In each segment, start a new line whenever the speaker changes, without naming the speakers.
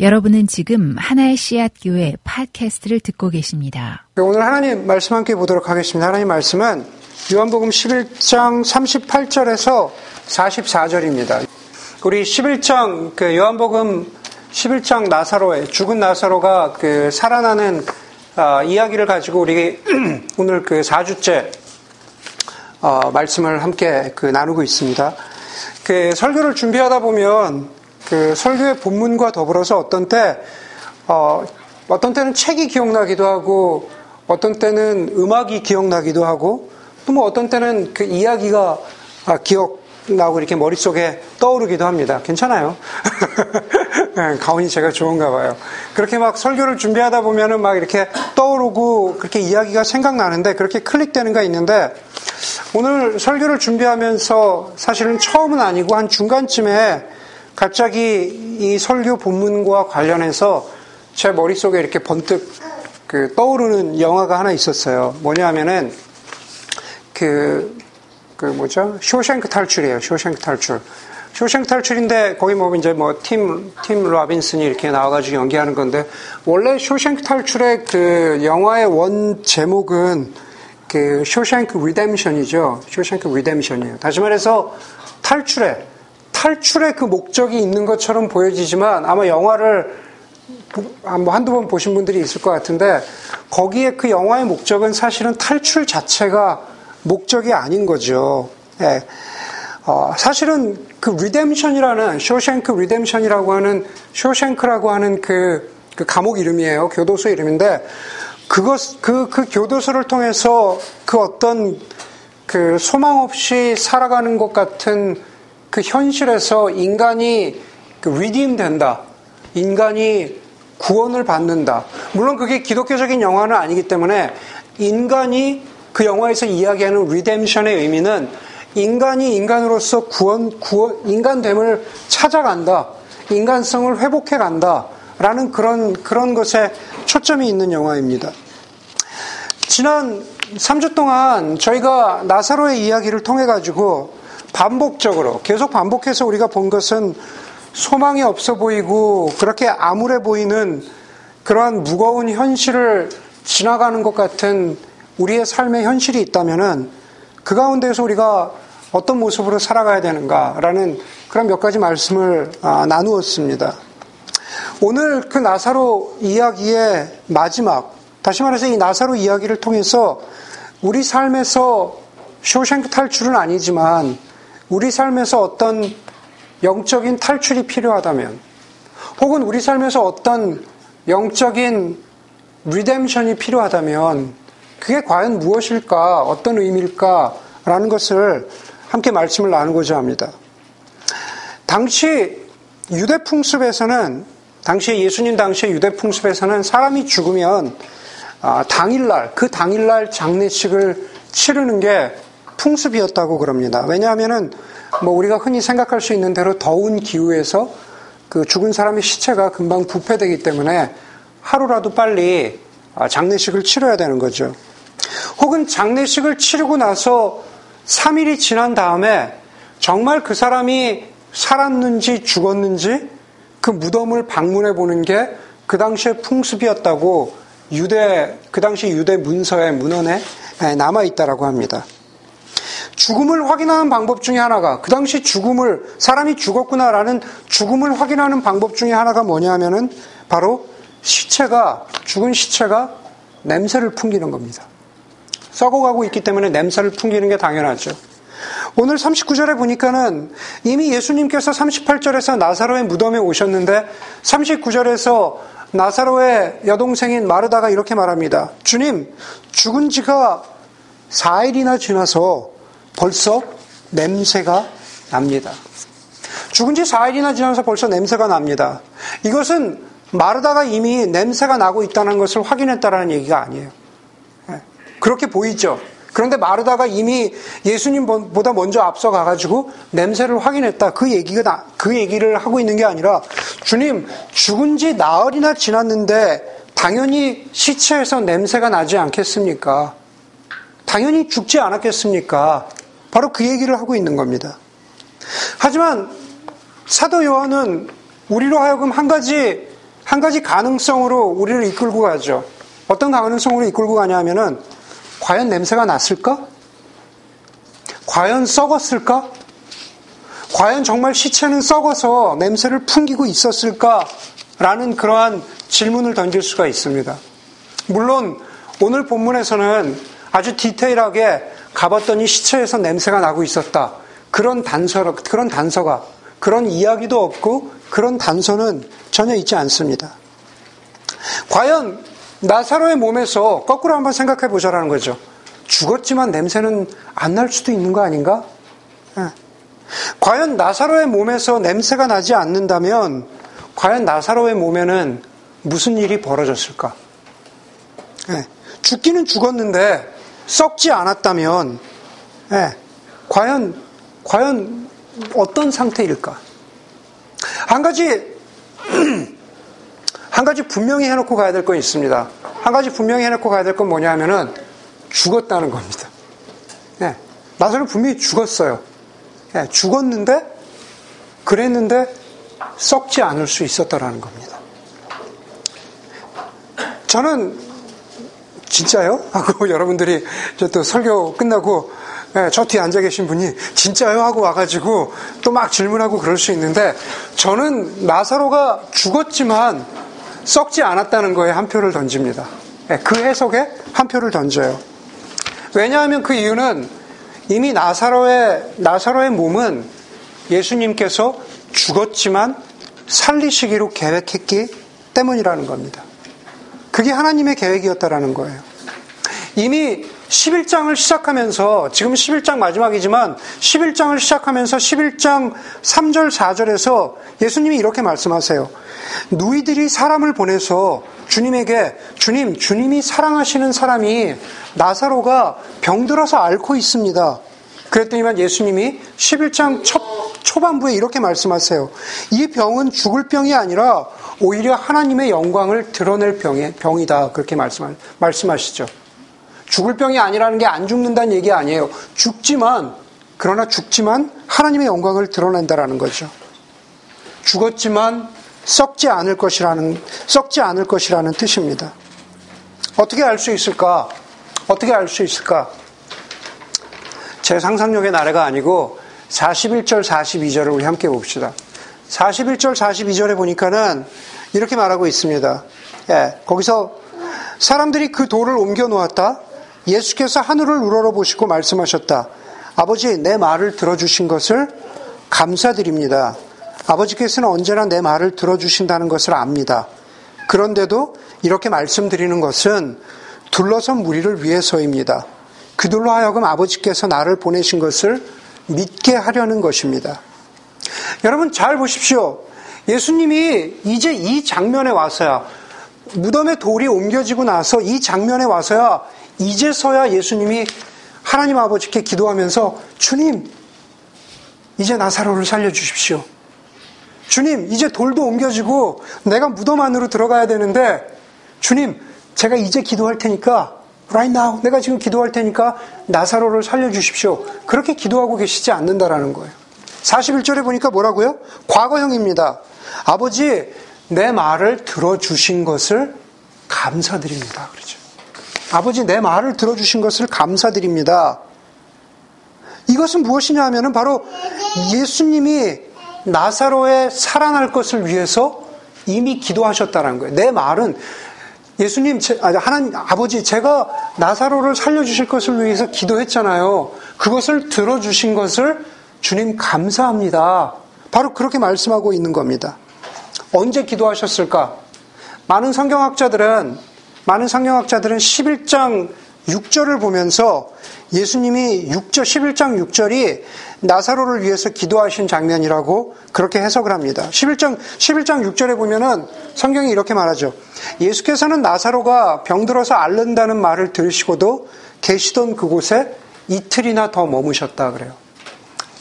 여러분은 지금 하나의 씨앗 교회 팟캐스트를 듣고 계십니다.
오늘 하나님 말씀 함께 보도록 하겠습니다. 하나님 말씀은 요한복음 11장 38절에서 44절입니다. 우리 11장 그 요한복음 11장 나사로의 죽은 나사로가 그 살아나는 어, 이야기를 가지고 우리 오늘 그 4주째 어, 말씀을 함께 그 나누고 있습니다. 그 설교를 준비하다 보면 그 설교의 본문과 더불어서 어떤 때 어, 어떤 때는 책이 기억나기도 하고 어떤 때는 음악이 기억나기도 하고 또 뭐 어떤 때는 그 이야기가 아, 기억나고 이렇게 머릿속에 떠오르기도 합니다. 괜찮아요. 네, 가온이 제가 좋은가 봐요. 그렇게 막 설교를 준비하다 보면은 막 이렇게 떠오르고 그렇게 이야기가 생각나는데 그렇게 클릭되는 가 있는데 오늘 설교를 준비하면서 사실은 처음은 아니고 한 중간쯤에 갑자기 이 설교 본문과 관련해서 제 머릿속에 이렇게 번뜩 그 떠오르는 영화가 하나 있었어요. 뭐냐 하면은 그, 그 뭐죠? 쇼생크 탈출이에요. 쇼생크 탈출. 쇼생크 탈출인데 거기 뭐 이제 뭐 팀, 팀 로빈슨이 이렇게 나와가지고 연기하는 건데 원래 쇼생크 탈출의 그 영화의 원 제목은 그 쇼생크 Redemption이죠. 쇼생크 Redemption이에요. 다시 말해서 탈출에 탈출의 그 목적이 있는 것처럼 보여지지만 아마 영화를 뭐 한두 번 보신 분들이 있을 것 같은데 거기에 그 영화의 목적은 사실은 탈출 자체가 목적이 아닌 거죠. 예. 어, 사실은 그 Redemption이라는 쇼생크 Redemption이라고 하는 쇼생크라고 하는 그, 그 감옥 이름이에요. 교도소 이름인데 그것 그, 그 교도소를 통해서 그 어떤 그 소망 없이 살아가는 것 같은 그 현실에서 인간이 그 리딤 된다. 인간이 구원을 받는다. 물론 그게 기독교적인 영화는 아니기 때문에 인간이 그 영화에서 이야기하는 리뎀션의 의미는 인간이 인간으로서 구원, 구원, 인간됨을 찾아간다. 인간성을 회복해 간다. 라는 그런, 그런 것에 초점이 있는 영화입니다. 지난 3주 동안 저희가 나사로의 이야기를 통해 가지고 반복적으로 계속 반복해서 우리가 본 것은 소망이 없어 보이고 그렇게 암울해 보이는 그러한 무거운 현실을 지나가는 것 같은 우리의 삶의 현실이 있다면은 그 가운데서 우리가 어떤 모습으로 살아가야 되는가라는 그런 몇 가지 말씀을 아, 나누었습니다. 오늘 그 나사로 이야기의 마지막, 다시 말해서 이 나사로 이야기를 통해서 우리 삶에서 쇼생크 탈출은 아니지만 우리 삶에서 어떤 영적인 탈출이 필요하다면 혹은 우리 삶에서 어떤 영적인 리뎀션이 필요하다면 그게 과연 무엇일까, 어떤 의미일까라는 것을 함께 말씀을 나누고자 합니다. 당시 유대 풍습에서는 당시 예수님 당시의 유대 풍습에서는 사람이 죽으면 아, 당일날 그 당일날 장례식을 치르는 게 풍습이었다고 그럽니다. 왜냐하면은 뭐 우리가 흔히 생각할 수 있는 대로 더운 기후에서 그 죽은 사람의 시체가 금방 부패되기 때문에 하루라도 빨리 아, 장례식을 치러야 되는 거죠. 혹은 장례식을 치르고 나서 3일이 지난 다음에 정말 그 사람이 살았는지 죽었는지 그 무덤을 방문해 보는 게 그 당시의 풍습이었다고 유대, 그 당시 유대 문서의 문헌에 남아 있다라고 합니다. 죽음을 확인하는 방법 중에 하나가 그 당시 죽음을 사람이 죽었구나라는 죽음을 확인하는 방법 중에 하나가 뭐냐 하면은 바로 시체가 죽은 시체가 냄새를 풍기는 겁니다. 썩어가고 있기 때문에 냄새를 풍기는 게 당연하죠. 오늘 39절에 보니까는 이미 예수님께서 38절에서 나사로의 무덤에 오셨는데 39절에서 나사로의 여동생인 마르다가 이렇게 말합니다. 주님, 죽은 지가 4일이나 지나서 벌써 냄새가 납니다. 죽은 지 4일이나 지나서 벌써 냄새가 납니다. 이것은 마르다가 이미 냄새가 나고 있다는 것을 확인했다라는 얘기가 아니에요. 예. 그렇게 보이죠. 그런데 마르다가 이미 예수님보다 먼저 앞서 가가지고 냄새를 확인했다. 그 얘기가, 그 얘기를 하고 있는 게 아니라 주님, 죽은 지 나흘이나 지났는데 당연히 시체에서 냄새가 나지 않겠습니까? 당연히 죽지 않았겠습니까? 바로 그 얘기를 하고 있는 겁니다. 하지만 사도 요한은 우리로 하여금 한 가지 한 가지 가능성으로 우리를 이끌고 가죠. 어떤 가능성으로 이끌고 가냐면은 과연 냄새가 났을까? 과연 썩었을까? 과연 정말 시체는 썩어서 냄새를 풍기고 있었을까? 라는 그러한 질문을 던질 수가 있습니다. 물론 오늘 본문에서는 아주 디테일하게 가봤더니 시체에서 냄새가 나고 있었다. 그런 단서, 그런 단서가, 그런 이야기도 없고 그런 단서는 전혀 있지 않습니다. 과연 나사로의 몸에서 거꾸로 한번 생각해 보자라는 거죠. 죽었지만 냄새는 안 날 수도 있는 거 아닌가? 네. 과연 나사로의 몸에서 냄새가 나지 않는다면 과연 나사로의 몸에는 무슨 일이 벌어졌을까? 네. 죽기는 죽었는데 썩지 않았다면 네. 과연 과연 어떤 상태일까? 한 가지 한 가지 분명히 해놓고 가야 될 건 있습니다. 한 가지 분명히 해놓고 가야 될 건 뭐냐 하면은 죽었다는 겁니다. 네. 나사로 분명히 죽었어요. 네. 죽었는데 그랬는데 썩지 않을 수 있었다라는 겁니다. 저는 진짜요? 하고 여러분들이 또 설교 끝나고 네, 저 뒤에 앉아 계신 분이 진짜요? 하고 와가지고 또 막 질문하고 그럴 수 있는데 저는 나사로가 죽었지만 썩지 않았다는 거에 한 표를 던집니다. 네, 그 해석에 한 표를 던져요. 왜냐하면 그 이유는 이미 나사로의, 나사로의 몸은 예수님께서 죽었지만 살리시기로 계획했기 때문이라는 겁니다. 그게 하나님의 계획이었다라는 거예요. 이미 11장을 시작하면서 지금 11장 마지막이지만 11장을 시작하면서 11장 3절 4절에서 예수님이 이렇게 말씀하세요. 누이들이 사람을 보내서 주님에게 주님 주님이 사랑하시는 사람이 나사로가 병들어서 앓고 있습니다. 그랬더니만 예수님이 11장 첫 초반부에 이렇게 말씀하세요. 이 병은 죽을 병이 아니라 오히려 하나님의 영광을 드러낼 병이, 병이다. 그렇게 말씀, 말씀하시죠. 죽을 병이 아니라는 게 안 죽는다는 얘기 아니에요. 죽지만, 그러나 죽지만 하나님의 영광을 드러낸다라는 거죠. 죽었지만 썩지 않을 것이라는, 썩지 않을 것이라는 뜻입니다. 어떻게 알 수 있을까? 어떻게 알 수 있을까? 제 상상력의 나래가 아니고 41절, 42절을 우리 함께 봅시다. 41절, 42절에 보니까는 이렇게 말하고 있습니다. 예, 거기서 사람들이 그 돌을 옮겨 놓았다. 예수께서 하늘을 우러러 보시고 말씀하셨다. 아버지, 내 말을 들어주신 것을 감사드립니다. 아버지께서는 언제나 내 말을 들어주신다는 것을 압니다. 그런데도 이렇게 말씀드리는 것은 둘러선 무리를 위해서입니다. 그들로 하여금 아버지께서 나를 보내신 것을 믿게 하려는 것입니다. 여러분 잘 보십시오. 예수님이 이제 이 장면에 와서야 무덤에 돌이 옮겨지고 나서 이 장면에 와서야 이제서야 예수님이 하나님 아버지께 기도하면서 주님 이제 나사로를 살려주십시오. 주님 이제 돌도 옮겨지고 내가 무덤 안으로 들어가야 되는데 주님 제가 이제 기도할 테니까 right now 내가 지금 기도할 테니까 나사로를 살려주십시오. 그렇게 기도하고 계시지 않는다라는 거예요. 41절에 보니까 뭐라고요? 과거형입니다. 아버지 내 말을 들어주신 것을 감사드립니다. 그러죠. 아버지 내 말을 들어주신 것을 감사드립니다. 이것은 무엇이냐 하면은 바로 예수님이 나사로의 살아날 것을 위해서 이미 기도하셨다는 거예요. 내 말은 예수님, 하나님, 아버지, 제가 나사로를 살려주실 것을 위해서 기도했잖아요. 그것을 들어주신 것을 주님 감사합니다. 바로 그렇게 말씀하고 있는 겁니다. 언제 기도하셨을까? 많은 성경학자들은 많은 성경학자들은 11장 6절을 보면서 예수님이 6절 11장 6절이 나사로를 위해서 기도하신 장면이라고 그렇게 해석을 합니다. 11장 11장 6절에 보면은 성경이 이렇게 말하죠. 예수께서는 나사로가 병들어서 앓는다는 말을 들으시고도 계시던 그곳에 이틀이나 더 머무셨다 그래요.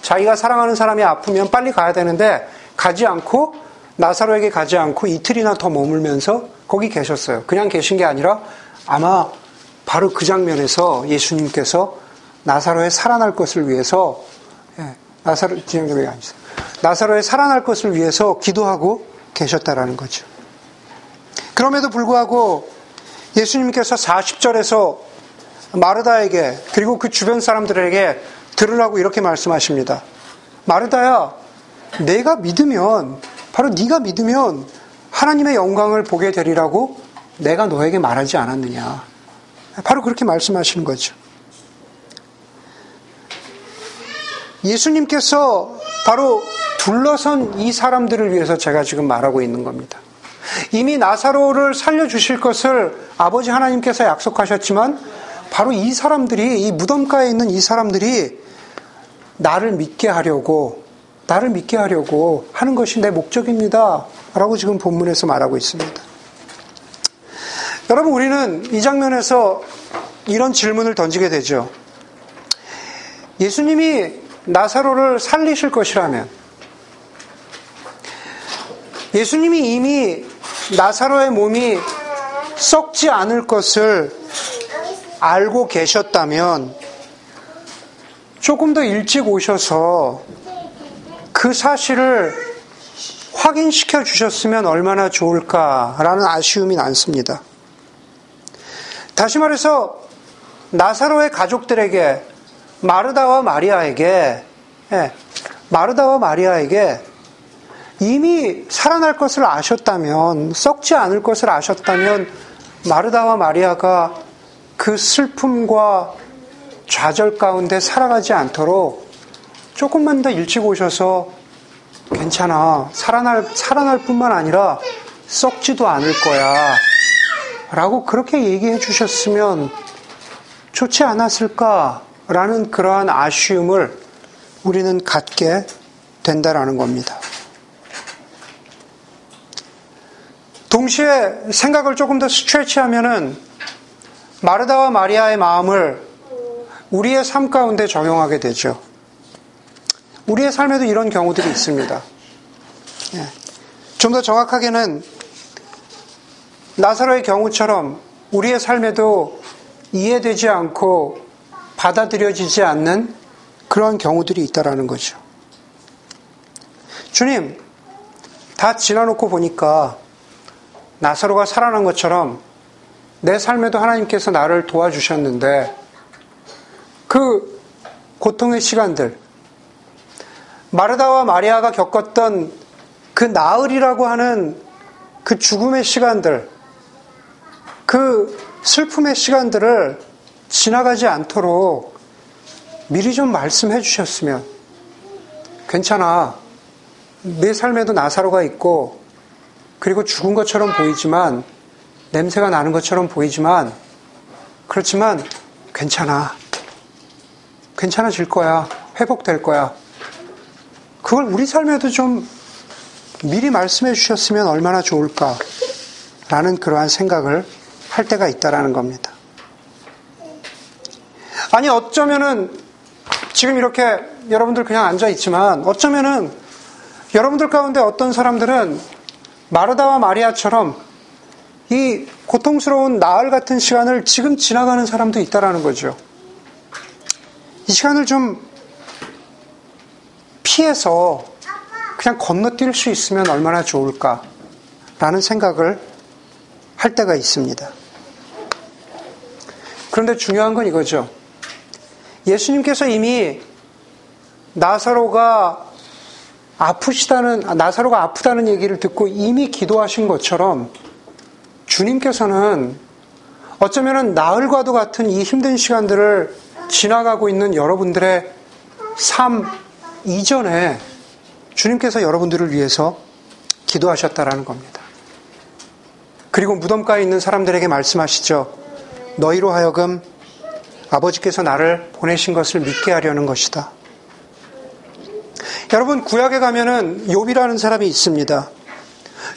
자기가 사랑하는 사람이 아프면 빨리 가야 되는데 가지 않고 나사로에게 가지 않고 이틀이나 더 머물면서 거기 계셨어요. 그냥 계신 게 아니라 아마 바로 그 장면에서 예수님께서 나사로의 살아날 것을 위해서 예, 나사로 진영적이 아니죠. 나사로의 살아날 것을 위해서 기도하고 계셨다라는 거죠. 그럼에도 불구하고 예수님께서 40절에서 마르다에게 그리고 그 주변 사람들에게 들으라고 이렇게 말씀하십니다. 마르다야, 내가 믿으면 바로 네가 믿으면 하나님의 영광을 보게 되리라고 내가 너에게 말하지 않았느냐. 바로 그렇게 말씀하시는 거죠. 예수님께서 바로 둘러선 이 사람들을 위해서 제가 지금 말하고 있는 겁니다. 이미 나사로를 살려주실 것을 아버지 하나님께서 약속하셨지만 바로 이 사람들이, 이 무덤가에 있는 이 사람들이 나를 믿게 하려고, 나를 믿게 하려고 하는 것이 내 목적입니다. 라고 지금 본문에서 말하고 있습니다. 여러분, 우리는 이 장면에서 이런 질문을 던지게 되죠. 예수님이 나사로를 살리실 것이라면, 예수님이 이미 나사로의 몸이 썩지 않을 것을 알고 계셨다면 조금 더 일찍 오셔서 그 사실을 확인시켜 주셨으면 얼마나 좋을까라는 아쉬움이 남습니다. 다시 말해서 나사로의 가족들에게 마르다와 마리아에게 예, 마르다와 마리아에게 이미 살아날 것을 아셨다면 썩지 않을 것을 아셨다면 마르다와 마리아가 그 슬픔과 좌절 가운데 살아가지 않도록 조금만 더 일찍 오셔서 괜찮아. 살아날 살아날 뿐만 아니라 썩지도 않을 거야 라고 그렇게 얘기해 주셨으면 좋지 않았을까라는 그러한 아쉬움을 우리는 갖게 된다라는 겁니다. 동시에 생각을 조금 더 스트레치하면은 마르다와 마리아의 마음을 우리의 삶 가운데 적용하게 되죠. 우리의 삶에도 이런 경우들이 있습니다. 예. 좀더 정확하게는 나사로의 경우처럼 우리의 삶에도 이해되지 않고 받아들여지지 않는 그런 경우들이 있다라는 거죠. 주님, 다 지나놓고 보니까 나사로가 살아난 것처럼 내 삶에도 하나님께서 나를 도와주셨는데 그 고통의 시간들, 마르다와 마리아가 겪었던 그 나흘이라고 하는 그 죽음의 시간들, 그 슬픔의 시간들을 지나가지 않도록 미리 좀 말씀해 주셨으면 괜찮아. 내 삶에도 나사로가 있고 그리고 죽은 것처럼 보이지만 냄새가 나는 것처럼 보이지만 그렇지만 괜찮아. 괜찮아질 거야. 회복될 거야. 그걸 우리 삶에도 좀 미리 말씀해 주셨으면 얼마나 좋을까. 라는 그러한 생각을 할 때가 있다라는 겁니다. 아니, 어쩌면은 지금 이렇게 여러분들 그냥 앉아 있지만 어쩌면은 여러분들 가운데 어떤 사람들은 마르다와 마리아처럼 이 고통스러운 나흘 같은 시간을 지금 지나가는 사람도 있다라는 거죠. 이 시간을 좀 피해서 그냥 건너뛸 수 있으면 얼마나 좋을까라는 생각을 할 때가 있습니다. 그런데 중요한 건 이거죠. 예수님께서 이미 나사로가 아프시다는, 나사로가 아프다는 얘기를 듣고 이미 기도하신 것처럼 주님께서는 어쩌면 나흘과도 같은 이 힘든 시간들을 지나가고 있는 여러분들의 삶 이전에 주님께서 여러분들을 위해서 기도하셨다라는 겁니다. 그리고 무덤가에 있는 사람들에게 말씀하시죠. 너희로 하여금 아버지께서 나를 보내신 것을 믿게 하려는 것이다. 여러분 구약에 가면은 욥이라는 사람이 있습니다.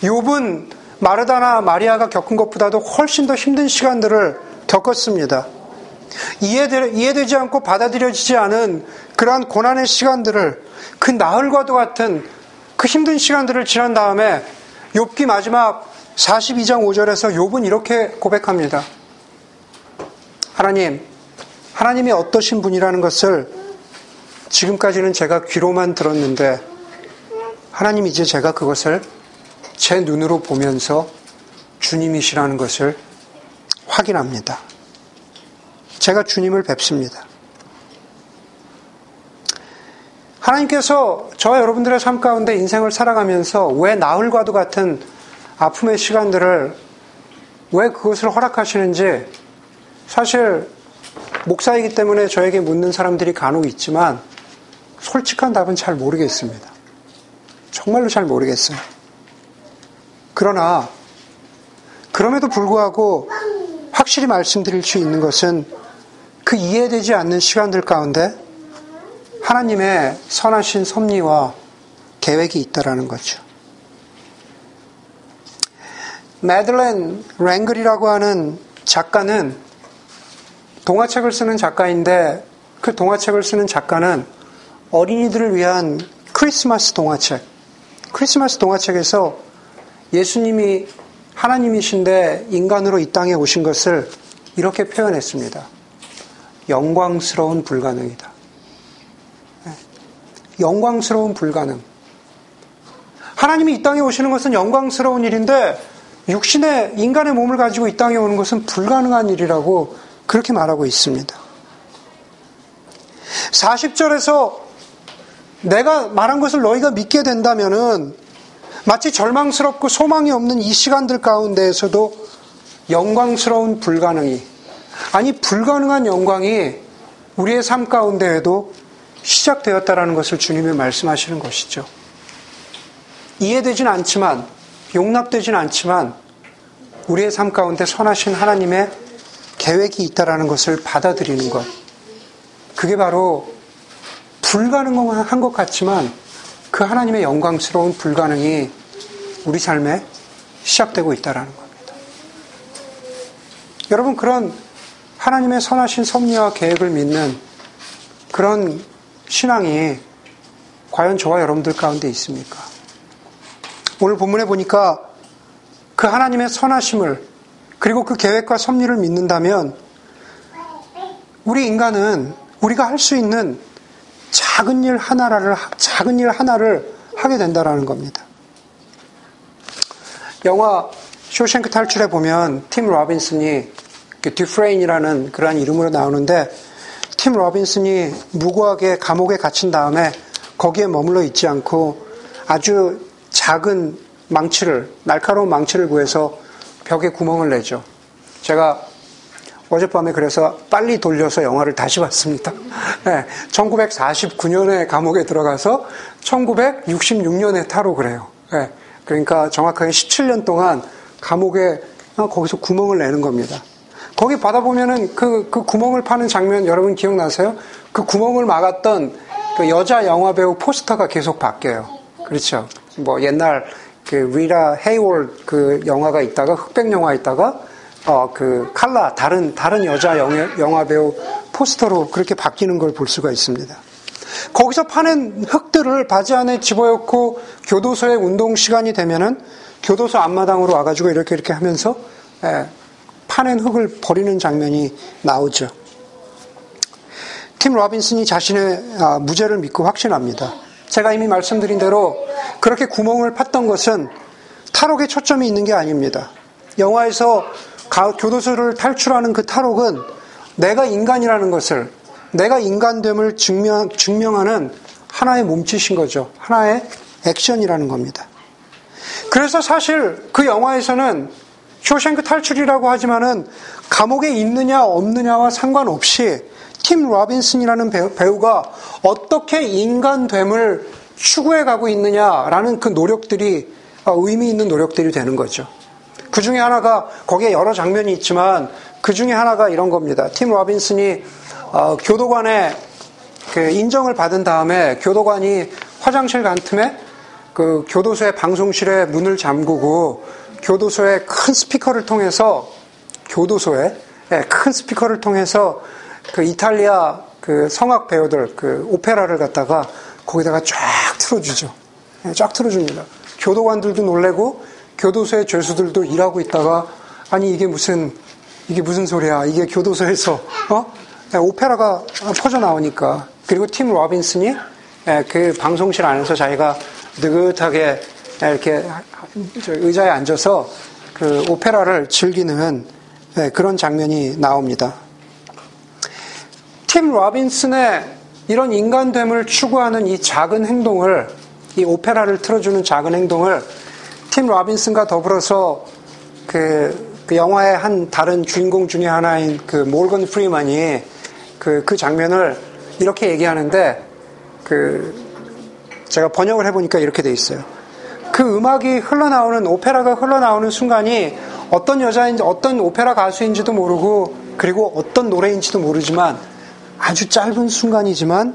욥은 마르다나 마리아가 겪은 것보다도 훨씬 더 힘든 시간들을 겪었습니다. 이해되, 이해되지 않고 받아들여지지 않은 그러한 고난의 시간들을 그 나흘과도 같은 그 힘든 시간들을 지난 다음에 욥기 마지막 42장 5절에서 욥은 이렇게 고백합니다. 하나님, 하나님이 어떠신 분이라는 것을 지금까지는 제가 귀로만 들었는데 하나님 이제 제가 그것을 제 눈으로 보면서 주님이시라는 것을 확인합니다. 제가 주님을 뵙습니다. 하나님께서 저와 여러분들의 삶 가운데 인생을 살아가면서 왜 나흘과도 같은 아픔의 시간들을 왜 그것을 허락하시는지 사실 목사이기 때문에 저에게 묻는 사람들이 간혹 있지만 솔직한 답은 잘 모르겠습니다. 정말로 잘 모르겠어요. 그러나 그럼에도 불구하고 확실히 말씀드릴 수 있는 것은 그 이해되지 않는 시간들 가운데 하나님의 선하신 섭리와 계획이 있다라는 거죠. 매들렌 랭글이라고 하는 작가는 동화책을 쓰는 작가인데 그 동화책을 쓰는 작가는 어린이들을 위한 크리스마스 동화책, 크리스마스 동화책에서 예수님이 하나님이신데 인간으로 이 땅에 오신 것을 이렇게 표현했습니다. 영광스러운 불가능이다. 네. 영광스러운 불가능. 하나님이 이 땅에 오시는 것은 영광스러운 일인데 육신의 인간의 몸을 가지고 이 땅에 오는 것은 불가능한 일이라고 그렇게 말하고 있습니다. 40절에서 내가 말한 것을 너희가 믿게 된다면은 마치 절망스럽고 소망이 없는 이 시간들 가운데에서도 영광스러운 불가능이 아니 불가능한 영광이 우리의 삶 가운데에도 시작되었다라는 것을 주님이 말씀하시는 것이죠. 이해되진 않지만 용납되진 않지만 우리의 삶 가운데 선하신 하나님의 계획이 있다라는 것을 받아들이는 것. 그게 바로 불가능한 것 같지만 그 하나님의 영광스러운 불가능이 우리 삶에 시작되고 있다라는 겁니다. 여러분 그런 하나님의 선하신 섭리와 계획을 믿는 그런 신앙이 과연 저와 여러분들 가운데 있습니까? 오늘 본문에 보니까 그 하나님의 선하심을 그리고 그 계획과 섭리를 믿는다면 우리 인간은 우리가 할 수 있는 작은 일 하나를 작은 일 하나를 하게 된다라는 겁니다. 영화 쇼생크 탈출에 보면 팀 로빈슨이 그 듀프레인이라는 그러한 이름으로 나오는데 팀 로빈슨이 무고하게 감옥에 갇힌 다음에 거기에 머물러 있지 않고 아주 작은 망치를 날카로운 망치를 구해서 벽에 구멍을 내죠. 제가 어젯밤에 그래서 빨리 돌려서 영화를 다시 봤습니다. 네, 1949년에 감옥에 들어가서 1966년에 타로 그래요. 네, 그러니까 정확하게 17년 동안 감옥에 어, 거기서 구멍을 내는 겁니다. 거기 받아보면은 그, 그 구멍을 파는 장면 여러분 기억나세요? 그 구멍을 막았던 그 여자 영화 배우 포스터가 계속 바뀌어요. 그렇죠. 뭐 옛날 그 리라 헤이월 그 영화가 있다가 흑백 영화 있다가 어 그 칼라 다른 다른 여자 영화, 영화 배우 포스터로 그렇게 바뀌는 걸 볼 수가 있습니다. 거기서 파는 흙들을 바지 안에 집어넣고 교도소의 운동 시간이 되면은 교도소 앞마당으로 와가지고 이렇게 이렇게 하면서 예, 파낸 흙을 버리는 장면이 나오죠. 팀 로빈슨이 자신의 아, 무죄를 믿고 확신합니다. 제가 이미 말씀드린 대로 그렇게 구멍을 팠던 것은 탈옥에 초점이 있는 게 아닙니다. 영화에서 교도소를 탈출하는 그 탈옥은 내가 인간이라는 것을 내가 인간됨을 증명, 증명하는 하나의 몸짓인 거죠. 하나의 액션이라는 겁니다. 그래서 사실 그 영화에서는 쇼생크 탈출이라고 하지만은 감옥에 있느냐 없느냐와 상관없이 팀 로빈슨이라는 배우가 어떻게 인간됨을 추구해 가고 있느냐라는 그 노력들이 어, 의미 있는 노력들이 되는 거죠. 그 중에 하나가 거기에 여러 장면이 있지만 그 중에 하나가 이런 겁니다. 팀 로빈슨이 어, 교도관의 그 인정을 받은 다음에 교도관이 화장실 간 틈에 그 교도소의 방송실에 문을 잠그고 교도소의 큰 스피커를 통해서 교도소에 네, 큰 스피커를 통해서 그 이탈리아 그 성악 배우들 그 오페라를 갖다가 거기다가 쫙 틀어주죠. 네, 쫙 틀어줍니다. 교도관들도 놀래고 교도소의 죄수들도 일하고 있다가 아니 이게 무슨 이게 무슨 소리야? 이게 교도소에서 어 네, 오페라가 퍼져 나오니까 그리고 팀 로빈슨이 네, 그 방송실 안에서 자기가 느긋하게 이렇게 의자에 앉아서 그 오페라를 즐기는 네, 그런 장면이 나옵니다. 팀 로빈슨의 이런 인간됨을 추구하는 이 작은 행동을 이 오페라를 틀어주는 작은 행동을 팀 로빈슨과 더불어서 그, 그 영화의 한 다른 주인공 중에 하나인 그 몰건 프리만이 그, 그 장면을 이렇게 얘기하는데 그 제가 번역을 해보니까 이렇게 돼 있어요. 그 음악이 흘러나오는 오페라가 흘러나오는 순간이 어떤 여자인지 어떤 오페라 가수인지도 모르고 그리고 어떤 노래인지도 모르지만 아주 짧은 순간이지만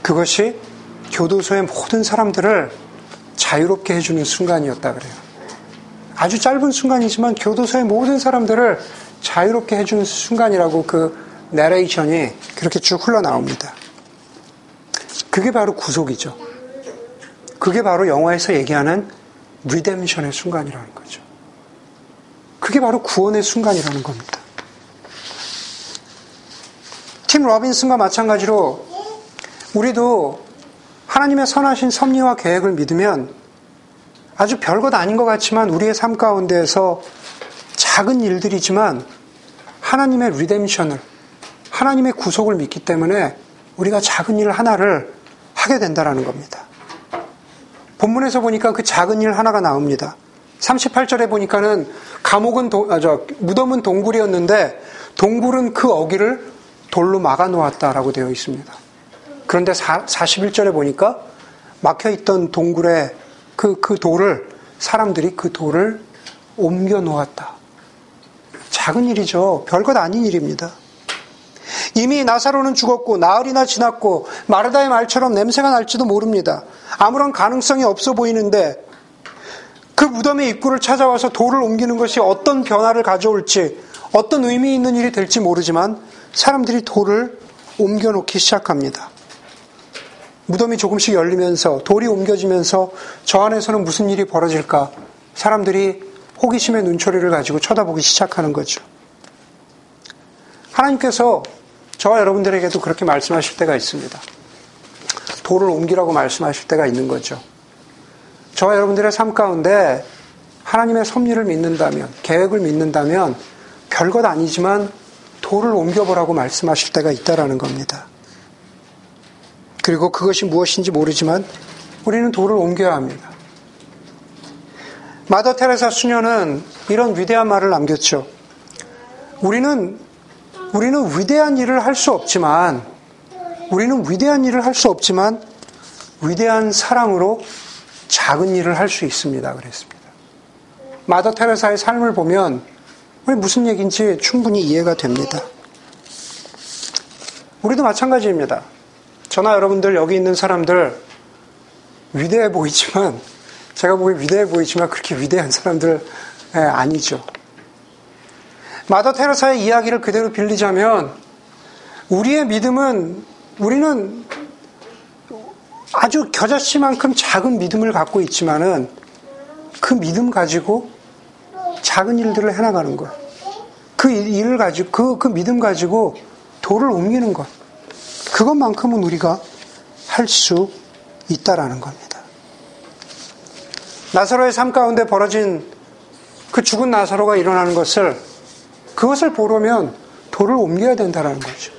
그것이 교도소의 모든 사람들을 자유롭게 해주는 순간이었다 그래요. 아주 짧은 순간이지만 교도소의 모든 사람들을 자유롭게 해주는 순간이라고 그 내레이션이 그렇게 쭉 흘러나옵니다. 그게 바로 구속이죠. 그게 바로 영화에서 얘기하는 리뎀션의 순간이라는 거죠. 그게 바로 구원의 순간이라는 겁니다. 팀 로빈슨과 마찬가지로 우리도 하나님의 선하신 섭리와 계획을 믿으면 아주 별것 아닌 것 같지만 우리의 삶 가운데에서 작은 일들이지만 하나님의 리뎀션을 하나님의 구속을 믿기 때문에 우리가 작은 일 하나를 하게 된다라는 겁니다. 본문에서 보니까 그 작은 일 하나가 나옵니다. 38절에 보니까는 감옥은 도, 아, 저, 무덤은 동굴이었는데 동굴은 그 어기를 돌로 막아 놓았다라고 되어 있습니다. 그런데 사, 41절에 보니까 막혀 있던 동굴에 그, 그 돌을 사람들이 그 돌을 옮겨 놓았다. 작은 일이죠. 별것 아닌 일입니다. 이미 나사로는 죽었고 나흘이나 지났고 마르다의 말처럼 냄새가 날지도 모릅니다. 아무런 가능성이 없어 보이는데 그 무덤의 입구를 찾아와서 돌을 옮기는 것이 어떤 변화를 가져올지 어떤 의미 있는 일이 될지 모르지만 사람들이 돌을 옮겨놓기 시작합니다. 무덤이 조금씩 열리면서 돌이 옮겨지면서 저 안에서는 무슨 일이 벌어질까 사람들이 호기심의 눈초리를 가지고 쳐다보기 시작하는 거죠. 하나님께서 저와 여러분들에게도 그렇게 말씀하실 때가 있습니다. 돌을 옮기라고 말씀하실 때가 있는 거죠. 저와 여러분들의 삶 가운데 하나님의 섭리를 믿는다면, 계획을 믿는다면, 별것 아니지만 돌을 옮겨보라고 말씀하실 때가 있다라는 겁니다. 그리고 그것이 무엇인지 모르지만 우리는 돌을 옮겨야 합니다. 마더 테레사 수녀는 이런 위대한 말을 남겼죠. 우리는 우리는 위대한 일을 할 수 없지만, 우리는 위대한 일을 할 수 없지만, 위대한 사랑으로 작은 일을 할 수 있습니다. 그랬습니다. 마더 테레사의 삶을 보면 무슨 얘기인지 충분히 이해가 됩니다. 우리도 마찬가지입니다. 저나 여러분들 여기 있는 사람들 위대해 보이지만 제가 보기 위대해 보이지만 그렇게 위대한 사람들 아니죠. 마더 테레사의 이야기를 그대로 빌리자면 우리의 믿음은 우리는 아주 겨자씨만큼 작은 믿음을 갖고 있지만은 그 믿음 가지고 작은 일들을 해나가는 것. 그 일을 가지고, 그, 그 믿음 가지고 돌을 옮기는 것. 그것만큼은 우리가 할 수 있다라는 겁니다. 나사로의 삶 가운데 벌어진 그 죽은 나사로가 일어나는 것을 그것을 보려면 돌을 옮겨야 된다는 거죠.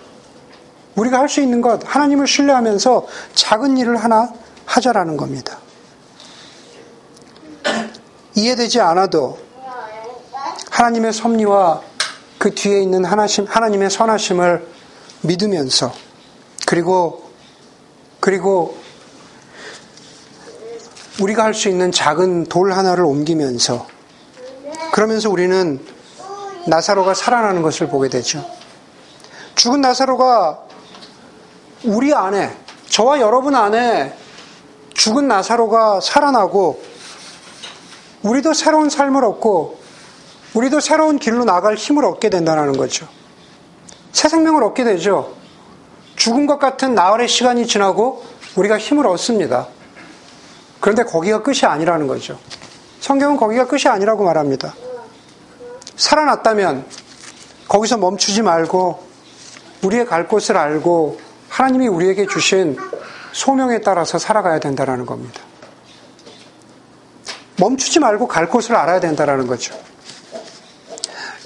우리가 할 수 있는 것, 하나님을 신뢰하면서 작은 일을 하나 하자라는 겁니다. 이해되지 않아도 하나님의 섭리와 그 뒤에 있는 하나심, 하나님의 선하심을 믿으면서 그리고 그리고 우리가 할 수 있는 작은 돌 하나를 옮기면서 그러면서 우리는 나사로가 살아나는 것을 보게 되죠. 죽은 나사로가 우리 안에, 저와 여러분 안에 죽은 나사로가 살아나고 우리도 새로운 삶을 얻고 우리도 새로운 길로 나갈 힘을 얻게 된다는 거죠. 새 생명을 얻게 되죠. 죽은 것 같은 나흘의 시간이 지나고 우리가 힘을 얻습니다. 그런데 거기가 끝이 아니라는 거죠. 성경은 거기가 끝이 아니라고 말합니다. 살아났다면 거기서 멈추지 말고 우리의 갈 곳을 알고 하나님이 우리에게 주신 소명에 따라서 살아가야 된다는 겁니다. 멈추지 말고 갈 곳을 알아야 된다는 거죠.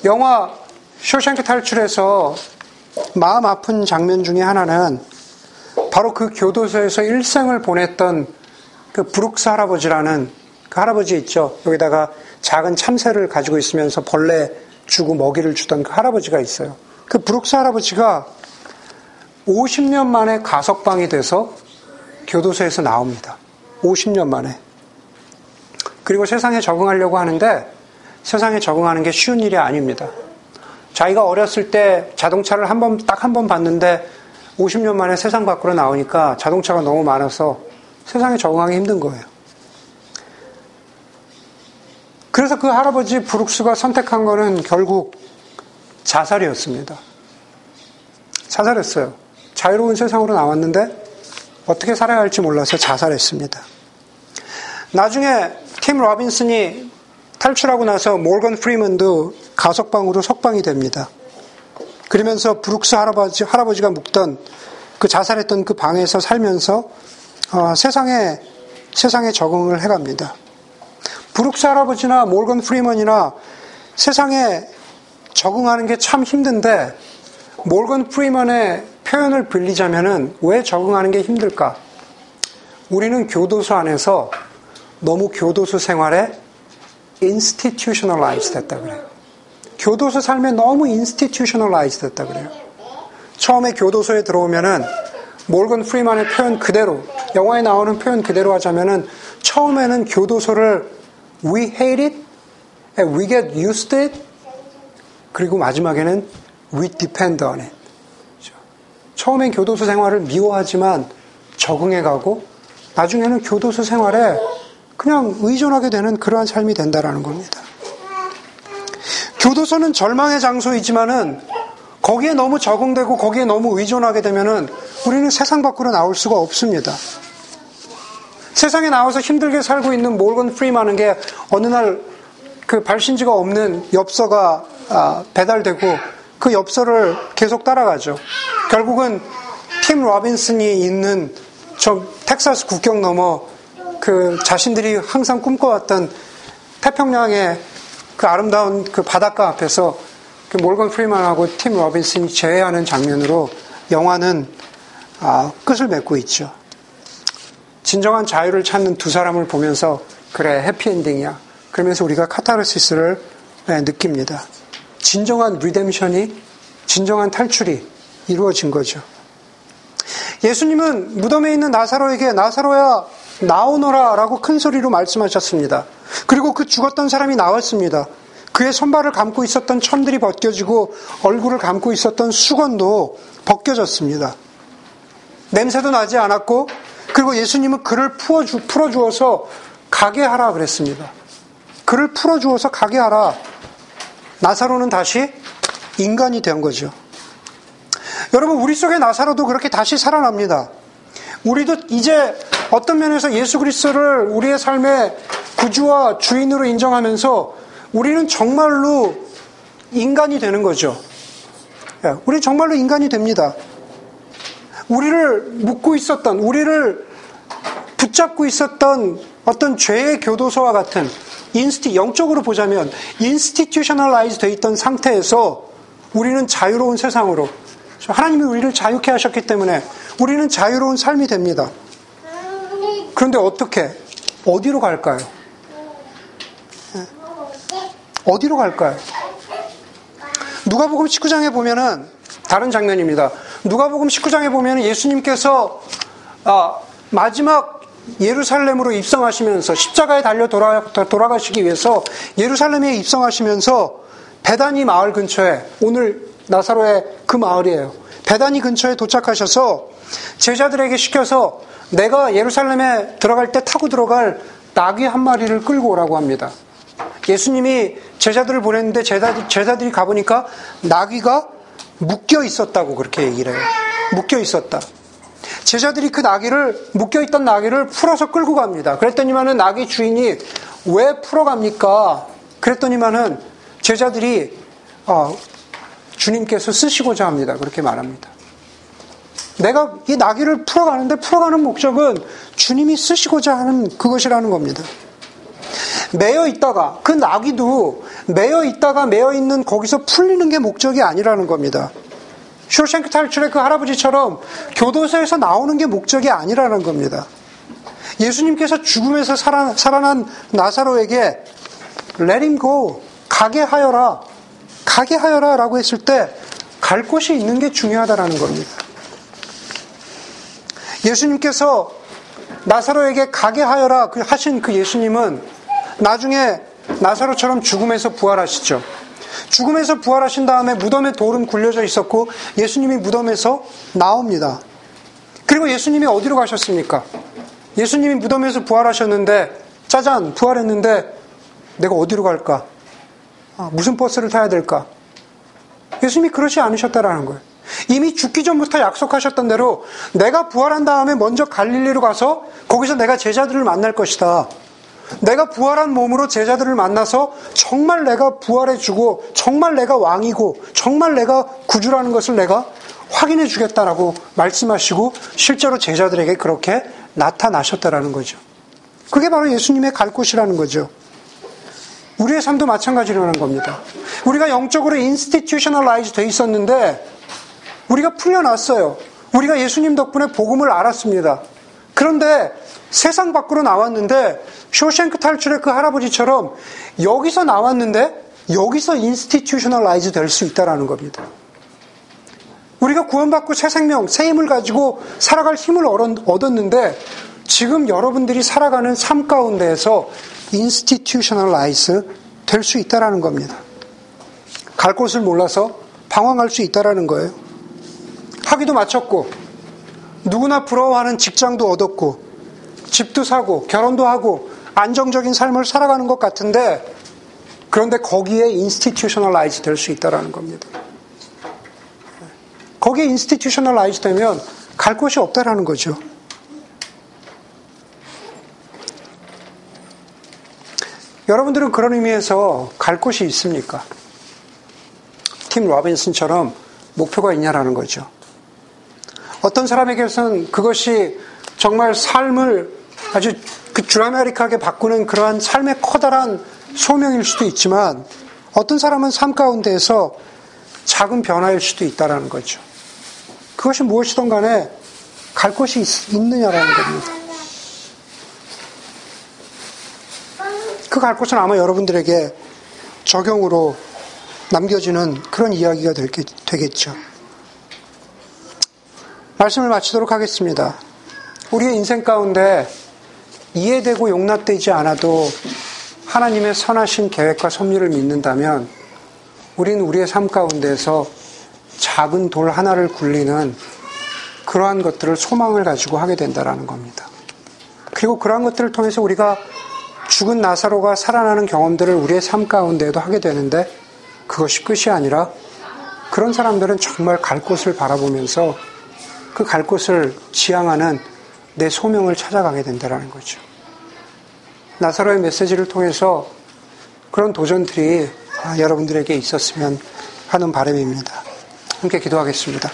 영화 쇼생크 탈출에서 마음 아픈 장면 중에 하나는 바로 그 교도소에서 일생을 보냈던 그 브룩스 할아버지라는 그 할아버지 있죠. 여기다가 작은 참새를 가지고 있으면서 벌레 주고 먹이를 주던 그 할아버지가 있어요. 그 브룩스 할아버지가 50년 만에 가석방이 돼서 교도소에서 나옵니다. 50년 만에. 그리고 세상에 적응하려고 하는데 세상에 적응하는 게 쉬운 일이 아닙니다. 자기가 어렸을 때 자동차를 한 번, 딱 한 번 봤는데 50년 만에 세상 밖으로 나오니까 자동차가 너무 많아서 세상에 적응하기 힘든 거예요. 그래서 그 할아버지 브룩스가 선택한 거는 결국 자살이었습니다. 자살했어요. 자유로운 세상으로 나왔는데 어떻게 살아야 할지 몰라서 자살했습니다. 나중에 팀 로빈슨이 탈출하고 나서 몰건 프리먼도 가석방으로 석방이 됩니다. 그러면서 브룩스 할아버지, 할아버지가 묵던 그 자살했던 그 방에서 살면서 어, 세상에 세상에 적응을 해갑니다. 브룩스 할아버지나 몰건 프리먼이나 세상에 적응하는 게 참 힘든데 몰건 프리먼의 표현을 빌리자면은 왜 적응하는 게 힘들까? 우리는 교도소 안에서 너무 교도소 생활에 institutionalize 됐다 그래요. 교도소 삶에 너무 institutionalize 됐다 그래요. 처음에 교도소에 들어오면은 몰건 프리만의 표현 그대로 영화에 나오는 표현 그대로 하자면은 처음에는 교도소를 we hate it we get used to it 그리고 마지막에는 we depend on it 처음엔 교도소 생활을 미워하지만 적응해가고 나중에는 교도소 생활에 그냥 의존하게 되는 그러한 삶이 된다라는 겁니다. 교도소는 절망의 장소이지만은 거기에 너무 적응되고 거기에 너무 의존하게 되면은 우리는 세상 밖으로 나올 수가 없습니다. 세상에 나와서 힘들게 살고 있는 몰건 프리만은 게 어느 날 그 발신지가 없는 엽서가 아, 배달되고 그 엽서를 계속 따라가죠. 결국은 팀 로빈슨이 있는 저 텍사스 국경 넘어 그 자신들이 항상 꿈꿔왔던 태평양의 그 아름다운 그 바닷가 앞에서 그 몰건 프리만하고 팀 로빈슨이 재회하는 장면으로 영화는 아, 끝을 맺고 있죠. 진정한 자유를 찾는 두 사람을 보면서 그래 해피엔딩이야. 그러면서 우리가 카타르시스를 네, 느낍니다. 진정한 리뎀션이 진정한 탈출이 이루어진 거죠. 예수님은 무덤에 있는 나사로에게 나사로야 나오너라 라고 큰 소리로 말씀하셨습니다. 그리고 그 죽었던 사람이 나왔습니다. 그의 손발을 감고 있었던 천들이 벗겨지고 얼굴을 감고 있었던 수건도 벗겨졌습니다. 냄새도 나지 않았고 그리고 예수님은 그를 풀어주, 풀어주어서 가게 하라 그랬습니다. 그를 풀어주어서 가게 하라. 나사로는 다시 인간이 된 거죠. 여러분, 우리 속에 나사로도 그렇게 다시 살아납니다. 우리도 이제 어떤 면에서 예수 그리스도를 우리의 삶의 구주와 주인으로 인정하면서 우리는 정말로 인간이 되는 거죠. 예, 우리 정말로 인간이 됩니다. 우리를 묶고 있었던, 우리를 붙잡고 있었던 어떤 죄의 교도소와 같은 insti, 영적으로 보자면 institutionalize 되어 있던 상태에서 우리는 자유로운 세상으로 하나님이 우리를 자유케 하셨기 때문에 우리는 자유로운 삶이 됩니다. 그런데 어떻게? 어디로 갈까요? 예. 어디로 갈까요? 누가복음 19장에 보면은 다른 장면입니다. 누가복음 19장에 보면 예수님께서 아, 마지막 예루살렘으로 입성하시면서 십자가에 달려 돌아, 돌아가시기 위해서 예루살렘에 입성하시면서 베다니 마을 근처에 오늘 나사로의 그 마을이에요. 베다니 근처에 도착하셔서 제자들에게 시켜서 내가 예루살렘에 들어갈 때 타고 들어갈 나귀 한 마리를 끌고 오라고 합니다. 예수님이 제자들을 보냈는데 제자들, 제자들이 가보니까 나귀가 묶여 있었다고 그렇게 얘기를 해요. 묶여 있었다. 제자들이 그 나귀를, 묶여 있던 나귀를 풀어서 끌고 갑니다. 그랬더니만은 나귀 주인이 왜 풀어갑니까? 그랬더니만은 제자들이, 어, 주님께서 쓰시고자 합니다. 그렇게 말합니다. 내가 이 나귀를 풀어가는데 풀어가는 목적은 주님이 쓰시고자 하는 그것이라는 겁니다. 매여 있다가 그 나귀도 매여 있다가 매여 있는 거기서 풀리는 게 목적이 아니라는 겁니다. 쇼생크 탈출의 그 할아버지처럼 교도소에서 나오는 게 목적이 아니라는 겁니다. 예수님께서 죽음에서 살아, 살아난 나사로에게 let him go 가게 하여라 가게 하여라 라고 했을 때 갈 곳이 있는 게 중요하다라는 겁니다. 예수님께서 나사로에게 가게 하여라 그 하신 그 예수님은 나중에 나사로처럼 죽음에서 부활하시죠. 죽음에서 부활하신 다음에 무덤에 돌은 굴려져 있었고 예수님이 무덤에서 나옵니다. 그리고 예수님이 어디로 가셨습니까? 예수님이 무덤에서 부활하셨는데 짜잔 부활했는데 내가 어디로 갈까? 아, 무슨 버스를 타야 될까? 예수님이 그러지 않으셨다라는 거예요. 이미 죽기 전부터 약속하셨던 대로 내가 부활한 다음에 먼저 갈릴리로 가서 거기서 내가 제자들을 만날 것이다. 내가 부활한 몸으로 제자들을 만나서 정말 내가 부활해주고 정말 내가 왕이고 정말 내가 구주라는 것을 내가 확인해 주겠다라고 말씀하시고 실제로 제자들에게 그렇게 나타나셨다라는 거죠. 그게 바로 예수님의 갈 곳이라는 거죠. 우리의 삶도 마찬가지라는 겁니다. 우리가 영적으로 institutionalize 돼 있었는데 우리가 풀려났어요. 우리가 예수님 덕분에 복음을 알았습니다. 그런데 세상 밖으로 나왔는데 쇼생크 탈출의 그 할아버지처럼 여기서 나왔는데 여기서 institutionalize 될 수 있다라는 겁니다. 우리가 구원받고 새 생명, 새 힘을 가지고 살아갈 힘을 얻었는데 지금 여러분들이 살아가는 삶 가운데에서 institutionalize 될 수 있다라는 겁니다. 갈 곳을 몰라서 방황할 수 있다라는 거예요. 학위도 마쳤고 누구나 부러워하는 직장도 얻었고 집도 사고 결혼도 하고 안정적인 삶을 살아가는 것 같은데 그런데 거기에 institutionalize 될 수 있다라는 겁니다. 거기에 institutionalize 되면 갈 곳이 없다라는 거죠. 여러분들은 그런 의미에서 갈 곳이 있습니까? 팀 로빈슨처럼 목표가 있냐라는 거죠. 어떤 사람에게서는 그것이 정말 삶을 아주 그 드라마틱하게 바꾸는 그러한 삶의 커다란 소명일 수도 있지만 어떤 사람은 삶 가운데에서 작은 변화일 수도 있다라는 거죠. 그것이 무엇이든 간에 갈 곳이 있, 있느냐라는 겁니다. 그 갈 곳은 아마 여러분들에게 적용으로 남겨지는 그런 이야기가 되겠죠. 말씀을 마치도록 하겠습니다. 우리의 인생 가운데 이해되고 용납되지 않아도 하나님의 선하신 계획과 섭리를 믿는다면 우리는 우리의 삶 가운데서 작은 돌 하나를 굴리는 그러한 것들을 소망을 가지고 하게 된다라는 겁니다. 그리고 그러한 것들을 통해서 우리가 죽은 나사로가 살아나는 경험들을 우리의 삶 가운데에도 하게 되는데 그것이 끝이 아니라 그런 사람들은 정말 갈 곳을 바라보면서 그 갈 곳을 지향하는 내 소명을 찾아가게 된다는 거죠. 나사로의 메시지를 통해서 그런 도전들이 여러분들에게 있었으면 하는 바람입니다. 함께 기도하겠습니다.